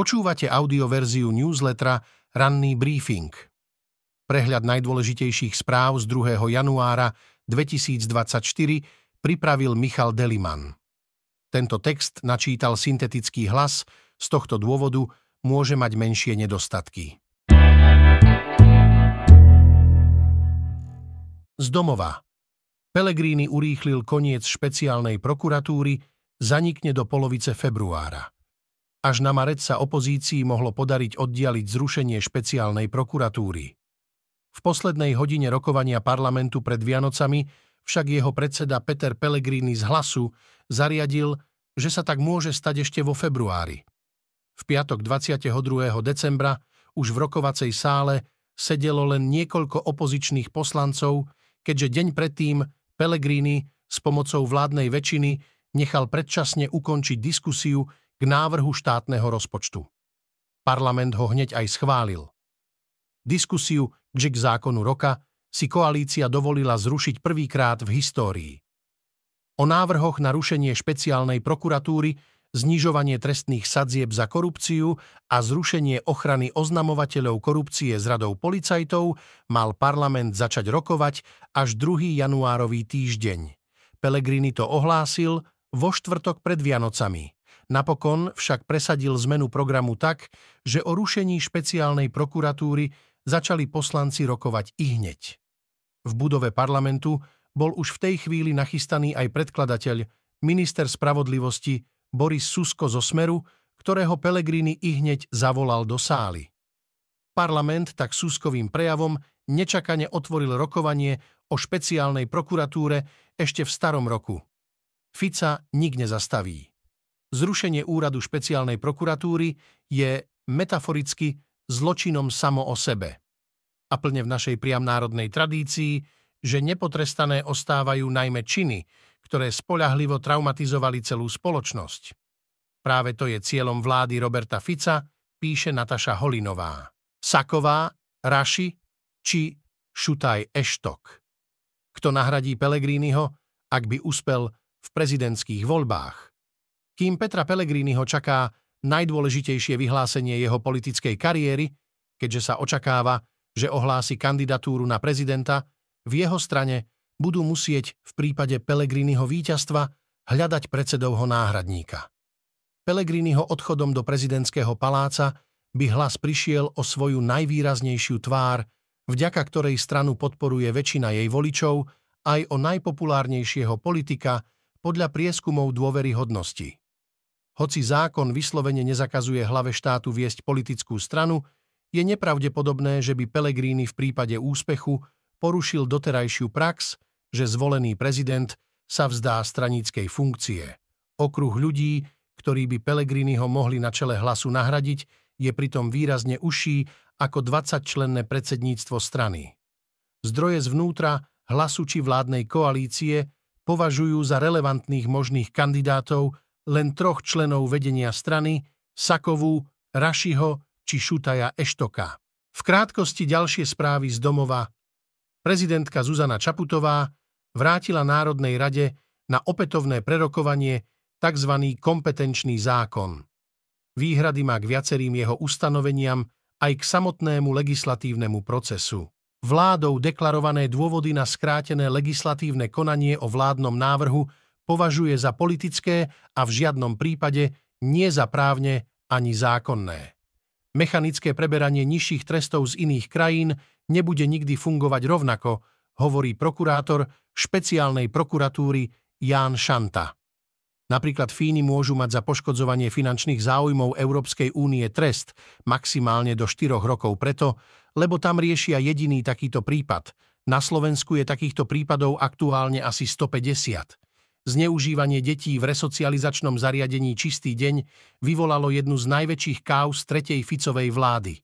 Počúvate audioverziu newslettera Ranný briefing. Prehľad najdôležitejších správ z 2. januára 2024 pripravil Michal Deliman. Tento text načítal syntetický hlas, z tohto dôvodu môže mať menšie nedostatky. Z domova. Pelegrini urýchlil koniec špeciálnej prokuratúry, zanikne do polovice februára. Až na marec sa opozícii mohlo podariť oddialiť zrušenie špeciálnej prokuratúry. V poslednej hodine rokovania parlamentu pred Vianocami však jeho predseda Peter Pellegrini z hlasu zariadil, že sa tak môže stať ešte vo februári. V piatok 22. decembra už v rokovacej sále sedelo len niekoľko opozičných poslancov, keďže deň predtým Pellegrini s pomocou vládnej väčšiny nechal predčasne ukončiť diskusiu k návrhu štátneho rozpočtu. Parlament ho hneď aj schválil. Diskusiu k zákonu roka si koalícia dovolila zrušiť prvýkrát v histórii. O návrhoch na rušenie špeciálnej prokuratúry, znižovanie trestných sadzieb za korupciu a zrušenie ochrany oznamovateľov korupcie z radou policajtov mal parlament začať rokovať až 2. januárový týždeň. Pelegrini to ohlásil vo štvrtok pred Vianocami. Napokon však presadil zmenu programu tak, že o rušení špeciálnej prokuratúry začali poslanci rokovať i hneď. V budove parlamentu bol už v tej chvíli nachystaný aj predkladateľ, minister spravodlivosti Boris Susko zo Smeru, ktorého Pelegrini i hneď zavolal do sály. Parlament tak Suskovým prejavom nečakane otvoril rokovanie o špeciálnej prokuratúre ešte v starom roku. Fica nik nezastaví. Zrušenie úradu špeciálnej prokuratúry je metaforicky zločinom samo o sebe. A plne v našej priam národnej tradícii, že nepotrestané ostávajú najmä činy, ktoré spoľahlivo traumatizovali celú spoločnosť. Práve to je cieľom vlády Roberta Fica, píše Nataša Holinová. Saková, Raši či Šutaj Eštok. Kto nahradí Pelegriniho, ak by uspel v prezidentských voľbách? Kým Petra Pellegriniho čaká najdôležitejšie vyhlásenie jeho politickej kariéry, keďže sa očakáva, že ohlási kandidatúru na prezidenta, v jeho strane budú musieť v prípade Pellegriniho víťazstva hľadať predsedovho náhradníka. Pellegriniho odchodom do prezidentského paláca by hlas prišiel o svoju najvýraznejšiu tvár, vďaka ktorej stranu podporuje väčšina jej voličov, aj o najpopulárnejšieho politika podľa prieskumov dôveryhodnosti. Hoci zákon vyslovene nezakazuje hlave štátu viesť politickú stranu, je nepravdepodobné, že by Pellegrini v prípade úspechu porušil doterajšiu prax, že zvolený prezident sa vzdá straníckej funkcie. Okruh ľudí, ktorí by Pellegriniho mohli na čele hlasu nahradiť, je pritom výrazne užší ako 20-členné predsedníctvo strany. Zdroje zvnútra, hlasu či vládnej koalície považujú za relevantných možných kandidátov len troch členov vedenia strany, Sakovú, Rašiho či Šutaja Eštoka. V krátkosti ďalšie správy z domova. Prezidentka Zuzana Čaputová vrátila Národnej rade na opätovné prerokovanie tzv. kompetenčný zákon. Výhrady má k viacerým jeho ustanoveniam aj k samotnému legislatívnemu procesu. Vládou deklarované dôvody na skrátené legislatívne konanie o vládnom návrhu považuje za politické a v žiadnom prípade nie za právne ani zákonné. Mechanické preberanie nižších trestov z iných krajín nebude nikdy fungovať rovnako, hovorí prokurátor špeciálnej prokuratúry Ján Šanta. Napríklad Fíny môžu mať za poškodzovanie finančných záujmov Európskej únie trest maximálne do 4 rokov preto, lebo tam riešia jediný takýto prípad. Na Slovensku je takýchto prípadov aktuálne asi 150. Zneužívanie detí v resocializačnom zariadení Čistý deň vyvolalo jednu z najväčších káuz tretej Ficovej vlády.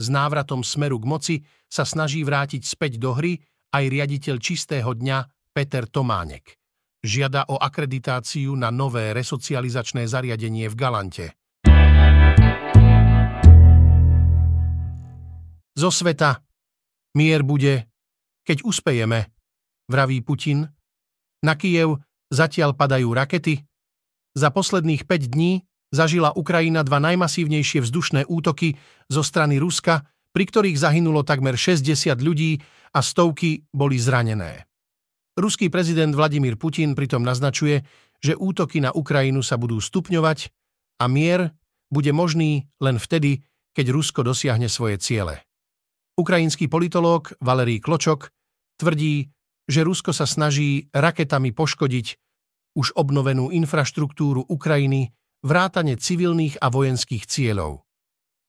S návratom smeru k moci sa snaží vrátiť späť do hry aj riaditeľ Čistého dňa Peter Tománek. Žiada o akreditáciu na nové resocializačné zariadenie v Galante. Zo sveta mier bude, keď uspejeme, vraví Putin. Na Kiev Zatiaľ padajú rakety. Za posledných 5 dní zažila Ukrajina dva najmasívnejšie vzdušné útoky zo strany Ruska, pri ktorých zahynulo takmer 60 ľudí a stovky boli zranené. Ruský prezident Vladimír Putin pritom naznačuje, že útoky na Ukrajinu sa budú stupňovať a mier bude možný len vtedy, keď Rusko dosiahne svoje ciele. Ukrajinský politológ Valerij Kločok tvrdí, že Rusko sa snaží raketami poškodiť už obnovenú infraštruktúru Ukrajiny, vrátane civilných a vojenských cieľov.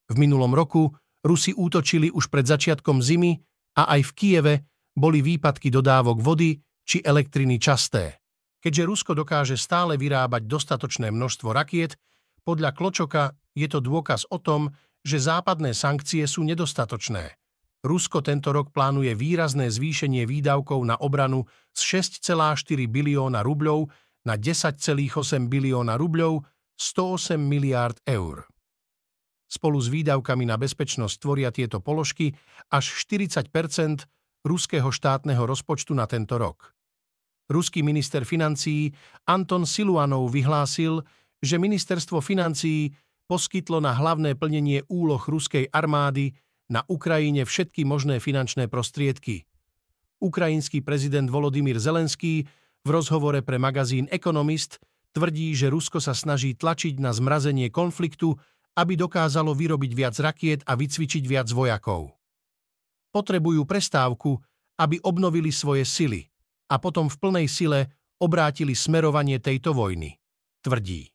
V minulom roku Rusi útočili už pred začiatkom zimy a aj v Kieve boli výpadky dodávok vody či elektriny časté. Keďže Rusko dokáže stále vyrábať dostatočné množstvo rakiet, podľa Kločoka je to dôkaz o tom, že západné sankcie sú nedostatočné. Rusko tento rok plánuje výrazné zvýšenie výdavkov na obranu z 6,4 bilióna rubľov na 10,8 bilióna rubľov, 108 miliárd eur. Spolu s výdavkami na bezpečnosť tvoria tieto položky až 40% ruského štátneho rozpočtu na tento rok. Ruský minister financií Anton Siluanov vyhlásil, že ministerstvo financií poskytlo na hlavné plnenie úloh ruskej armády na Ukrajine všetky možné finančné prostriedky. Ukrajinský prezident Volodymyr Zelenský v rozhovore pre magazín Economist tvrdí, že Rusko sa snaží tlačiť na zmrazenie konfliktu, aby dokázalo vyrobiť viac rakiet a vycvičiť viac vojakov. Potrebujú prestávku, aby obnovili svoje sily a potom v plnej sile obrátili smerovanie tejto vojny, tvrdí.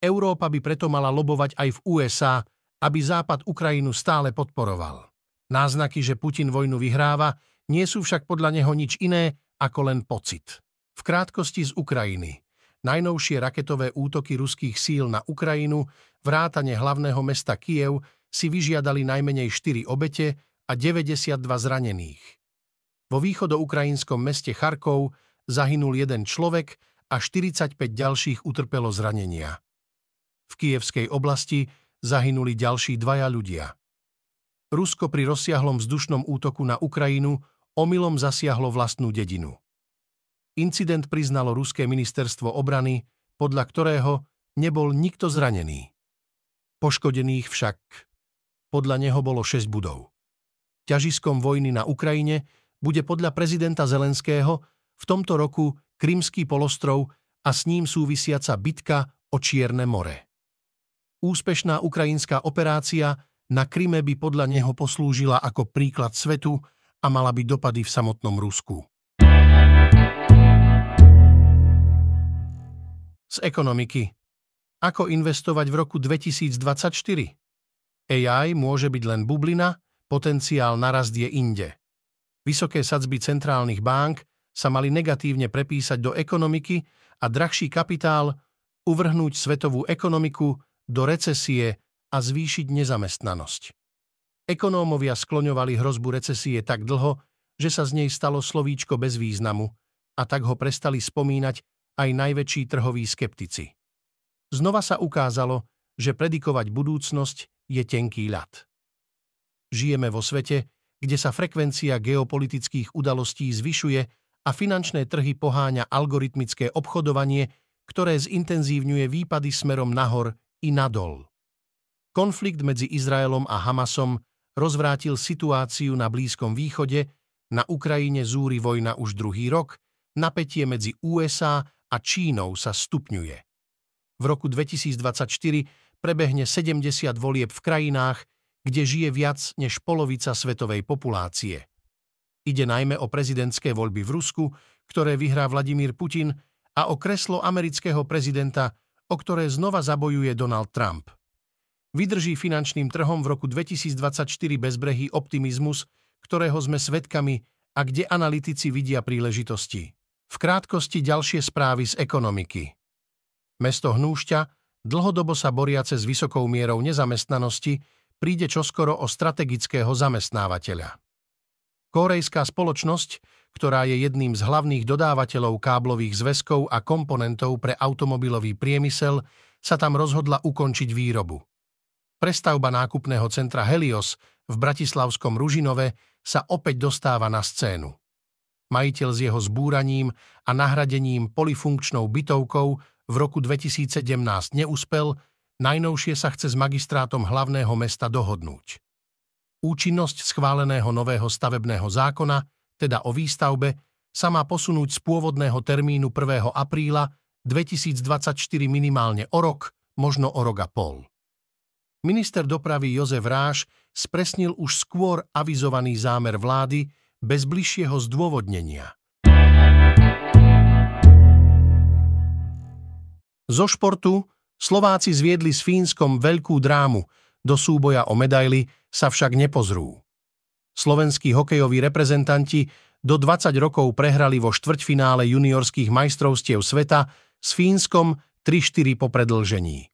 Európa by preto mala lobovať aj v USA, aby Západ Ukrajinu stále podporoval. Náznaky, že Putin vojnu vyhráva, nie sú však podľa neho nič iné ako len pocit. V krátkosti z Ukrajiny. Najnovšie raketové útoky ruských síl na Ukrajinu, vrátane hlavného mesta Kiev, si vyžiadali najmenej 4 obete a 92 zranených. Vo východoukrajinskom meste Charkov zahynul jeden človek a 45 ďalších utrpelo zranenia. V kievskej oblasti zahynuli ďalší dvaja ľudia. Rusko pri rozsiahlom vzdušnom útoku na Ukrajinu omylom zasiahlo vlastnú dedinu. Incident priznalo Ruské ministerstvo obrany, podľa ktorého nebol nikto zranený. Poškodených však podľa neho bolo 6 budov. Ťažiskom vojny na Ukrajine bude podľa prezidenta Zelenského v tomto roku Krymský polostrov a s ním súvisiaca bitka o Čierne more. Úspešná ukrajinská operácia na Kryme by podľa neho poslúžila ako príklad svetu a mala by dopady v samotnom Rusku. Z ekonomiky. Ako investovať v roku 2024? AI môže byť len bublina, potenciál na rast je inde. Vysoké sadzby centrálnych bank sa mali negatívne prepísať do ekonomiky a drahší kapitál uvrhnúť svetovú ekonomiku do recesie a zvýšiť nezamestnanosť. Ekonómovia skloňovali hrozbu recesie tak dlho, že sa z nej stalo slovíčko bez významu a tak ho prestali spomínať aj najväčší trhoví skeptici. Znova sa ukázalo, že predikovať budúcnosť je tenký ľad. Žijeme vo svete, kde sa frekvencia geopolitických udalostí zvyšuje a finančné trhy poháňa algoritmické obchodovanie, ktoré zintenzívňuje výpady smerom nahor i nadol. Konflikt medzi Izraelom a Hamasom rozvrátil situáciu na Blízkom východe, na Ukrajine zúri vojna už druhý rok, napätie medzi USA a Čínou sa stupňuje. V roku 2024 prebehne 70 volieb v krajinách, kde žije viac než polovica svetovej populácie. Ide najmä o prezidentské voľby v Rusku, ktoré vyhrá Vladimír Putin, a o kreslo amerického prezidenta, o ktoré znova zabojuje Donald Trump. Vydrží finančným trhom v roku 2024 bezbrehý optimizmus, ktorého sme svedkami a kde analytici vidia príležitosti. V krátkosti ďalšie správy z ekonomiky. Mesto Hnúšťa, dlhodobo sa boriace s vysokou mierou nezamestnanosti, príde čoskoro o strategického zamestnávateľa. Kórejská spoločnosť, ktorá je jedným z hlavných dodávateľov káblových zväzkov a komponentov pre automobilový priemysel, sa tam rozhodla ukončiť výrobu. Prestavba nákupného centra Helios v bratislavskom Ružinove sa opäť dostáva na scénu. Majiteľ s jeho zbúraním a nahradením polifunkčnou bytovkou v roku 2017 neúspel, najnovšie sa chce s magistrátom hlavného mesta dohodnúť. Účinnosť schváleného nového stavebného zákona, teda o výstavbe, sa má posunúť z pôvodného termínu 1. apríla 2024 minimálne o rok, možno o rok a pol. Minister dopravy Jozef Ráš spresnil už skôr avizovaný zámer vlády bez bližšieho zdôvodnenia. Zo športu Slováci zviedli s Fínskom veľkú drámu, do súboja o medaily sa však nepozrú. Slovenskí hokejoví reprezentanti do 20 rokov prehrali vo štvrťfinále juniorských majstrovstiev sveta s Fínskom 3-4 po predlžení.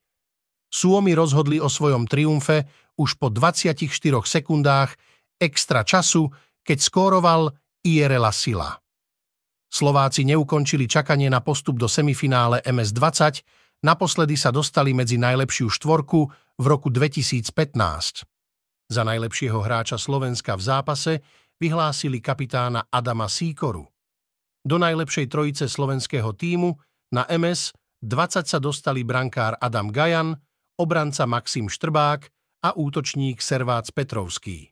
Suomi rozhodli o svojom triumfe už po 24 sekundách extra času, keď skóroval Ierela Sila. Slováci neukončili čakanie na postup do semifinále MS-20, naposledy sa dostali medzi najlepšiu štvorku v roku 2015. Za najlepšieho hráča Slovenska v zápase vyhlásili kapitána Adama Síkoru. Do najlepšej trojice slovenského týmu na MS 20 sa dostali brankár Adam Gajan, obranca Maxim Štrbák a útočník Servác Petrovský.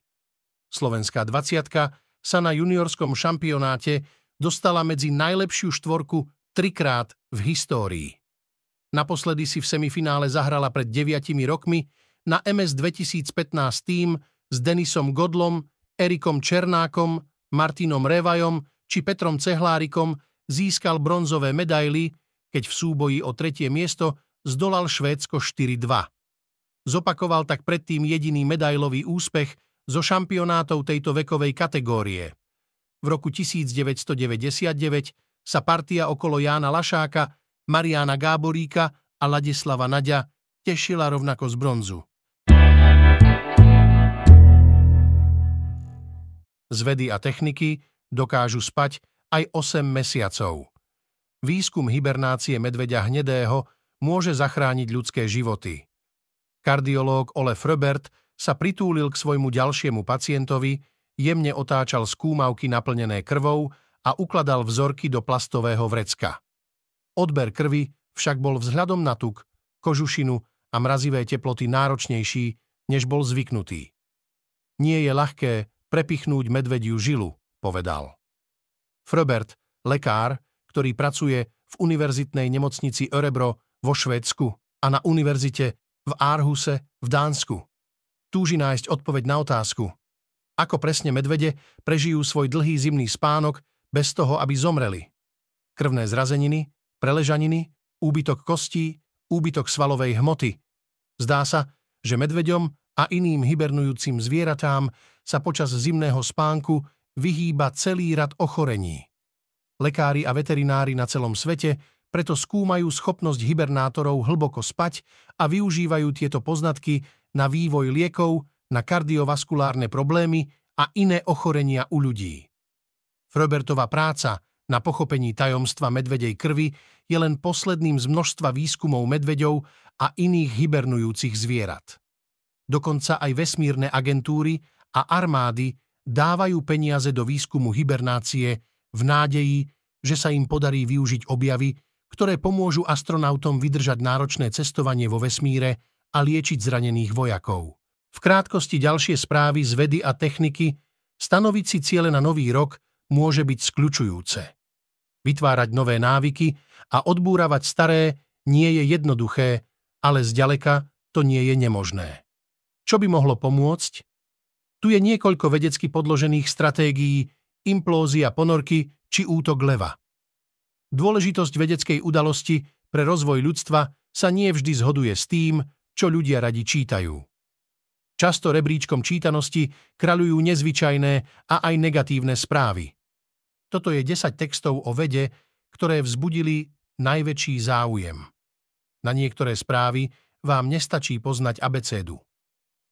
Slovenská 20 sa na juniorskom šampionáte dostala medzi najlepšiu štvorku trikrát v histórii. Naposledy si v semifinále zahrala pred deviatimi rokmi na MS 2015 tým s Denisom Godlom, Erikom Černákom, Martinom Revajom či Petrom Cehlárikom získal bronzové medaily, keď v súboji o tretie miesto zdolal Švédsko 4-2. Zopakoval tak predtým jediný medailový úspech zo šampionátov tejto vekovej kategórie. V roku 1999 sa partia okolo Jána Lašáka Mariana Gáboríka a Ladislava Naďa tešila rovnako z bronzu. Z vedy a techniky dokážu spať aj 8 mesiacov. Výskum hibernácie medveďa hnedého môže zachrániť ľudské životy. Kardiológ Ole Fröbert sa pritúlil k svojmu ďalšiemu pacientovi, jemne otáčal skúmavky naplnené krvou a ukladal vzorky do plastového vrecka. Odber krvi však bol vzhľadom na tuk, kožušinu a mrazivé teploty náročnejší, než bol zvyknutý. Nie je ľahké prepichnúť medvediu žilu, povedal. Frobert, lekár, ktorý pracuje v univerzitnej nemocnici Örebro vo Švédsku a na univerzite v Aarhuse v Dánsku. Túži nájsť odpoveď na otázku, ako presne medvede prežijú svoj dlhý zimný spánok bez toho, aby zomreli. Krvné zrazeniny, preležaniny, úbytok kostí, úbytok svalovej hmoty. Zdá sa, že medveďom a iným hibernujúcim zvieratám sa počas zimného spánku vyhýba celý rad ochorení. Lekári a veterinári na celom svete preto skúmajú schopnosť hibernátorov hlboko spať a využívajú tieto poznatky na vývoj liekov, na kardiovaskulárne problémy a iné ochorenia u ľudí. Frobertová práca na pochopení tajomstva medvedej krvi je len posledným z množstva výskumov medveďov a iných hibernujúcich zvierat. Dokonca aj vesmírne agentúry a armády dávajú peniaze do výskumu hibernácie v nádeji, že sa im podarí využiť objavy, ktoré pomôžu astronautom vydržať náročné cestovanie vo vesmíre a liečiť zranených vojakov. V krátkosti ďalšie správy z vedy a techniky stanoviť si ciele na nový rok môže byť skľučujúce. Vytvárať nové návyky a odbúravať staré nie je jednoduché, ale zďaleka to nie je nemožné. Čo by mohlo pomôcť? Tu je niekoľko vedecky podložených stratégií, implózia ponorky či útok leva. Dôležitosť vedeckej udalosti pre rozvoj ľudstva sa nie vždy zhoduje s tým, čo ľudia radi čítajú. Často rebríčkom čítanosti kraľujú nezvyčajné a aj negatívne správy. Toto je 10 textov o vede, ktoré vzbudili najväčší záujem. Na niektoré správy vám nestačí poznať abecédu.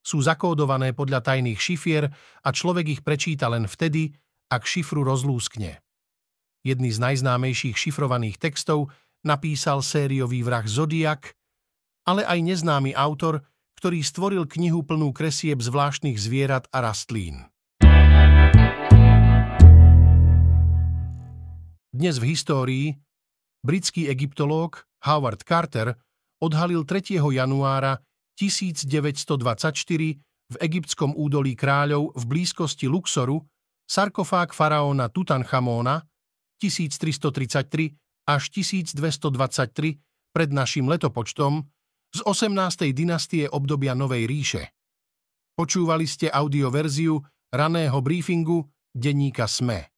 Sú zakódované podľa tajných šifier a človek ich prečíta len vtedy, ak šifru rozlúskne. Jedný z najznámejších šifrovaných textov napísal sériový vrah Zodiak, ale aj neznámy autor, ktorý stvoril knihu plnú kresieb zvláštnych zvierat a rastlín. Dnes v histórii britský egyptológ Howard Carter odhalil 3. januára 1924 v egyptskom údolí kráľov v blízkosti Luxoru sarkofág faraóna Tutanchamóna 1333 až 1223 pred našim letopočtom z 18. dynastie obdobia Novej ríše. Počúvali ste audioverziu raného briefingu denníka SME.